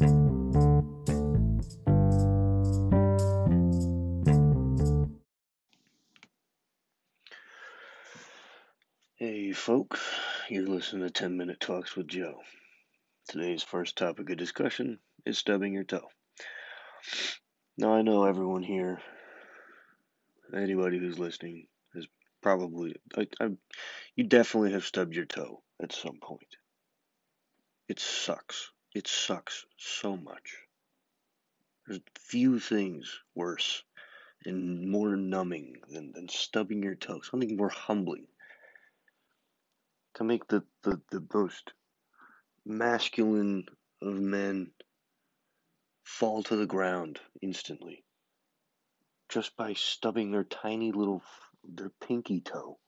Hey, folks, you're listening to 10 Minute Talks with Joe. Today's first topic of discussion is stubbing your toe. Now, I know everyone here, anybody who's listening, is probably, I, I, you definitely have stubbed your toe at some point. It sucks. It sucks so much. There's few things worse and more numbing than, than stubbing your toe. Something more humbling to make the, the, the most masculine of men fall to the ground instantly just by stubbing their tiny little their pinky toe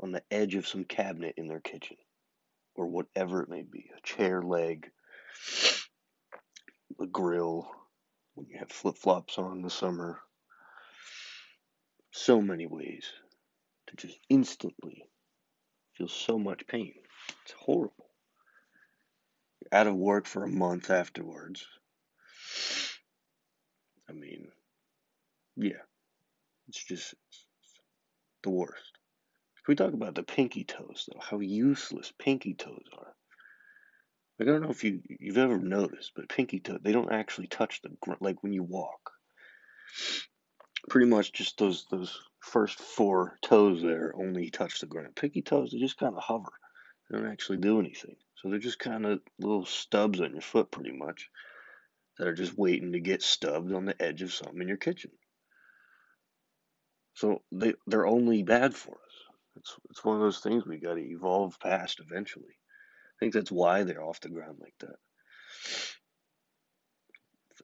on the edge of some cabinet in their kitchen or whatever it may be a chair leg a grill when you have flip-flops on in the summer so many ways to just instantly feel so much pain. It's horrible. You're out of work for a month afterwards. I mean, yeah, it's just it's the worst. We talk about the pinky toes, though, how useless pinky toes are. Like, I don't know if you you've ever noticed, but pinky toe they don't actually touch the ground. Like when you walk, pretty much just those those first four toes there only touch the ground. Pinky toes, they just kind of hover. They don't actually do anything. So they're just kind of little stubs on your foot, pretty much, that are just waiting to get stubbed on the edge of something in your kitchen. So they they're only bad for us. It's it's one of those things we got to evolve past eventually. I think that's why they're off the ground like that.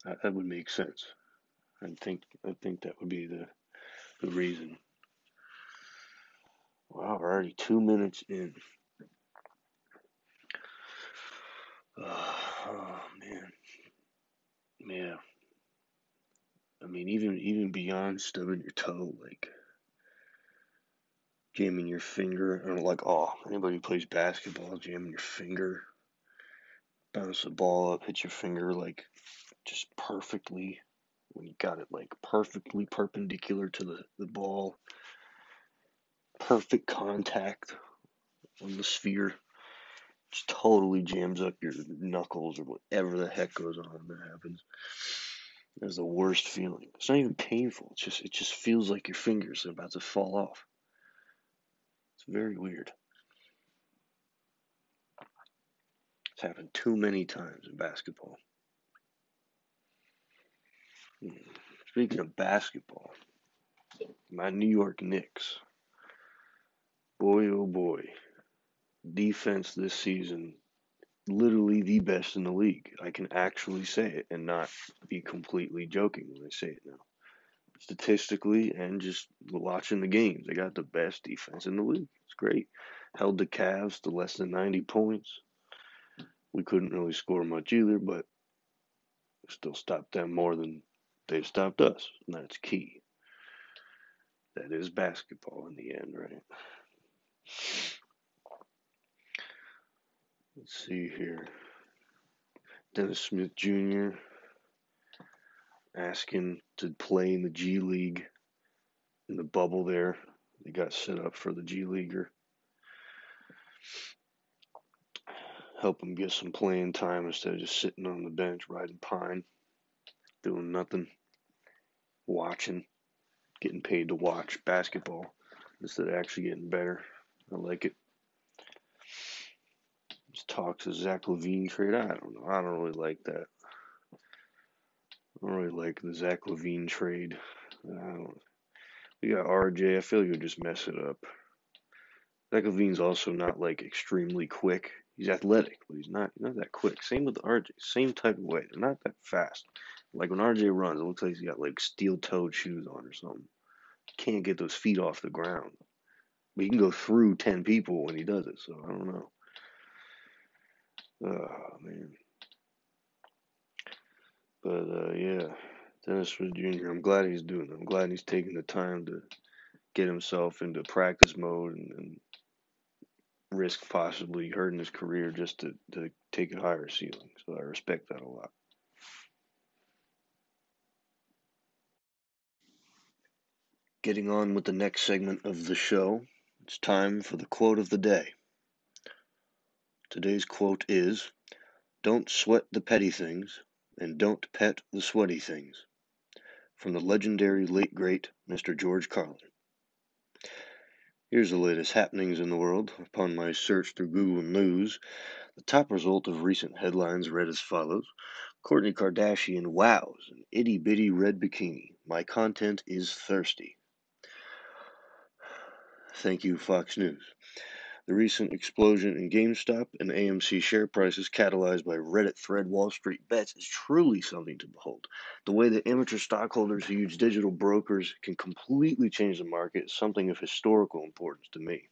That, that would make sense. I think I think that would be the the reason. Wow, we're already two minutes in. Oh, oh man, yeah. I mean, even even beyond stubbing your toe, like jamming your finger, and like oh, anybody who plays basketball, jamming your finger, bounce the ball up, hit your finger like just perfectly when you got it like perfectly perpendicular to the, the ball, perfect contact on the sphere. Just totally jams up your knuckles or whatever the heck goes on when that happens. That's the worst feeling. It's not even painful. It's just it just feels like your fingers are about to fall off. Very weird. It's happened too many times in basketball. Hmm. Speaking of basketball, my New York Knicks, boy oh boy, defense this season, literally the best in the league. I can actually say it and not be completely joking when I say it now. Statistically and just watching the games, they got the best defense in the league. It's great. Held the Cavs to less than 90 points. We couldn't really score much either, but still stopped them more than They've stopped us, and that's key. That is basketball in the end, right? Let's see here. Dennis Smith Jr. asking to play in the G League in the bubble there. They got set up for the G Leaguer. Help him get some playing time instead of just sitting on the bench riding pine doing nothing, watching, getting paid to watch basketball instead of actually getting better. I like it. This talks to Zach LaVine trade. I don't know. I don't really like that. I don't really like the Zach LaVine trade. Uh, we got RJ. I feel like you'll just mess it up. Zach LaVine's also not like extremely quick. He's athletic, but he's not not that quick. Same with RJ. Same type of way. Not that fast. Like when RJ runs, it looks like he's got like steel toed shoes on or something. Can't get those feet off the ground. But he can go through 10 people when he does it, so I don't know. Oh, man. But, uh, yeah, Dennis Smith Jr., I'm glad he's doing it. I'm glad he's taking the time to get himself into practice mode and, and risk possibly hurting his career just to, to take a higher ceiling. So I respect that a lot. Getting on with the next segment of the show, it's time for the quote of the day. Today's quote is Don't sweat the petty things and don't pet the sweaty things. From the legendary late great Mr. George Carlin. Here's the latest happenings in the world. Upon my search through Google News, the top result of recent headlines read as follows Kourtney Kardashian wows an itty bitty red bikini. My content is thirsty. Thank you, Fox News. The recent explosion in GameStop and AMC share prices, catalyzed by Reddit thread Wall Street bets, is truly something to behold. The way that amateur stockholders who use digital brokers can completely change the market is something of historical importance to me.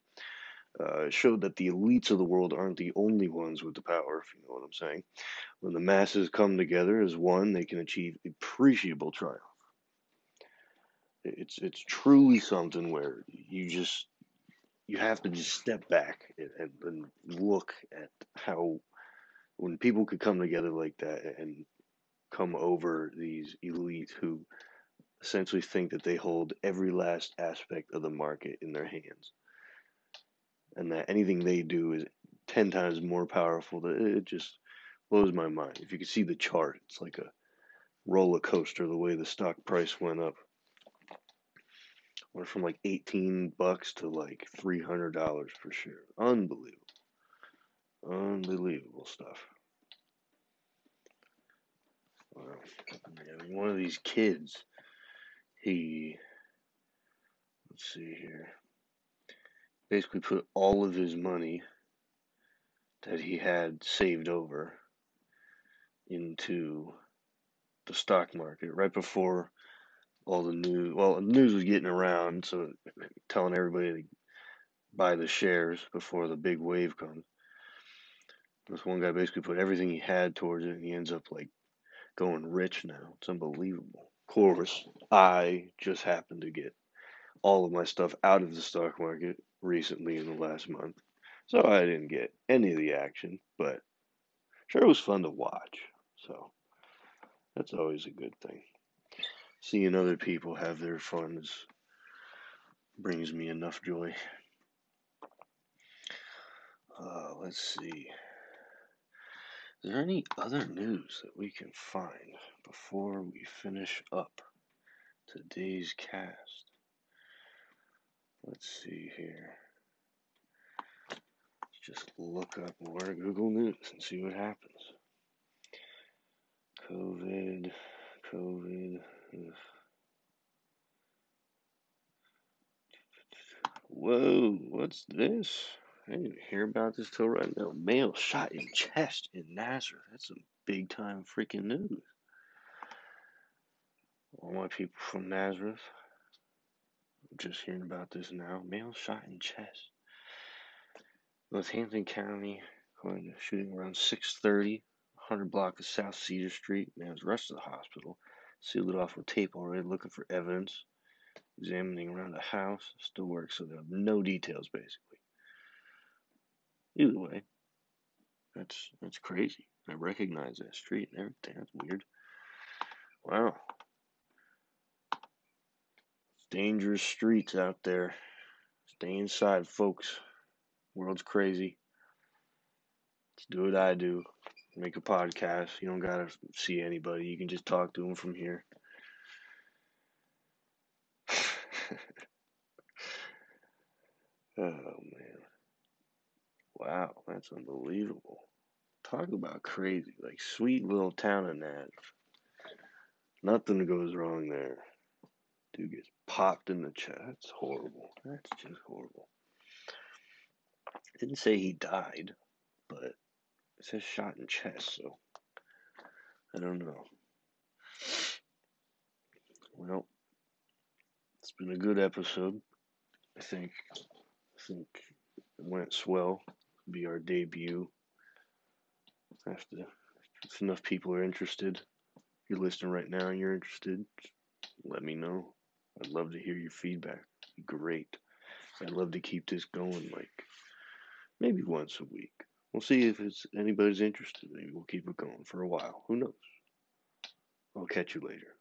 Uh, showed that the elites of the world aren't the only ones with the power, if you know what I'm saying. When the masses come together as one, they can achieve appreciable triumph. It's it's truly something where you just you have to just step back and, and, look at how when people could come together like that and come over these elites who essentially think that they hold every last aspect of the market in their hands. And that anything they do is 10 times more powerful it just blows my mind. If you can see the chart it's like a roller coaster the way the stock price went up Went from like 18 bucks to like $300 for sure. Unbelievable. Unbelievable stuff. I one of these kids, he, let's see here, basically put all of his money that he had saved over into the stock market right before all the news. Well, the news was getting around, so telling everybody to buy the shares before the big wave comes. This one guy basically put everything he had towards it, and he ends up like going rich now. It's unbelievable. Of course, I just happened to get all of my stuff out of the stock market recently in the last month, so I didn't get any of the action, but sure it was fun to watch. So that's always a good thing seeing other people have their fun is, brings me enough joy. Uh, let's see. Is there any other news that we can find before we finish up today's cast? Let's see here. Let's just look up more Google News and see what happens. COVID, COVID. Whoa, what's this? I didn't hear about this till right now. Male shot in chest in Nazareth. That's some big time freaking news. All my people from Nazareth. I'm just hearing about this now. Male shot in chest. Northampton County, according to shooting around 6:30, 100 block of South Cedar Street. Man was rushed to the hospital sealed it off with tape already, looking for evidence, examining around the house, still works, so they have no details basically. Either way, that's that's crazy. I recognize that street and everything. That's weird. Wow. It's dangerous streets out there. Stay inside, folks. World's crazy. Let's do what I do make a podcast. You don't gotta see anybody. You can just talk to them from here. oh man. Wow, that's unbelievable. Talk about crazy. Like sweet little town in that. Nothing goes wrong there. Dude gets popped in the chest. That's horrible. That's just horrible. Didn't say he died, but it says shot in chest, so I don't know. Well, it's been a good episode. I think I think it went swell. It'll be our debut. After if enough people are interested, you're listening right now and you're interested, let me know. I'd love to hear your feedback. Great. I'd love to keep this going like maybe once a week. We'll see if it's anybody's interested. Maybe we'll keep it going for a while. Who knows? I'll catch you later.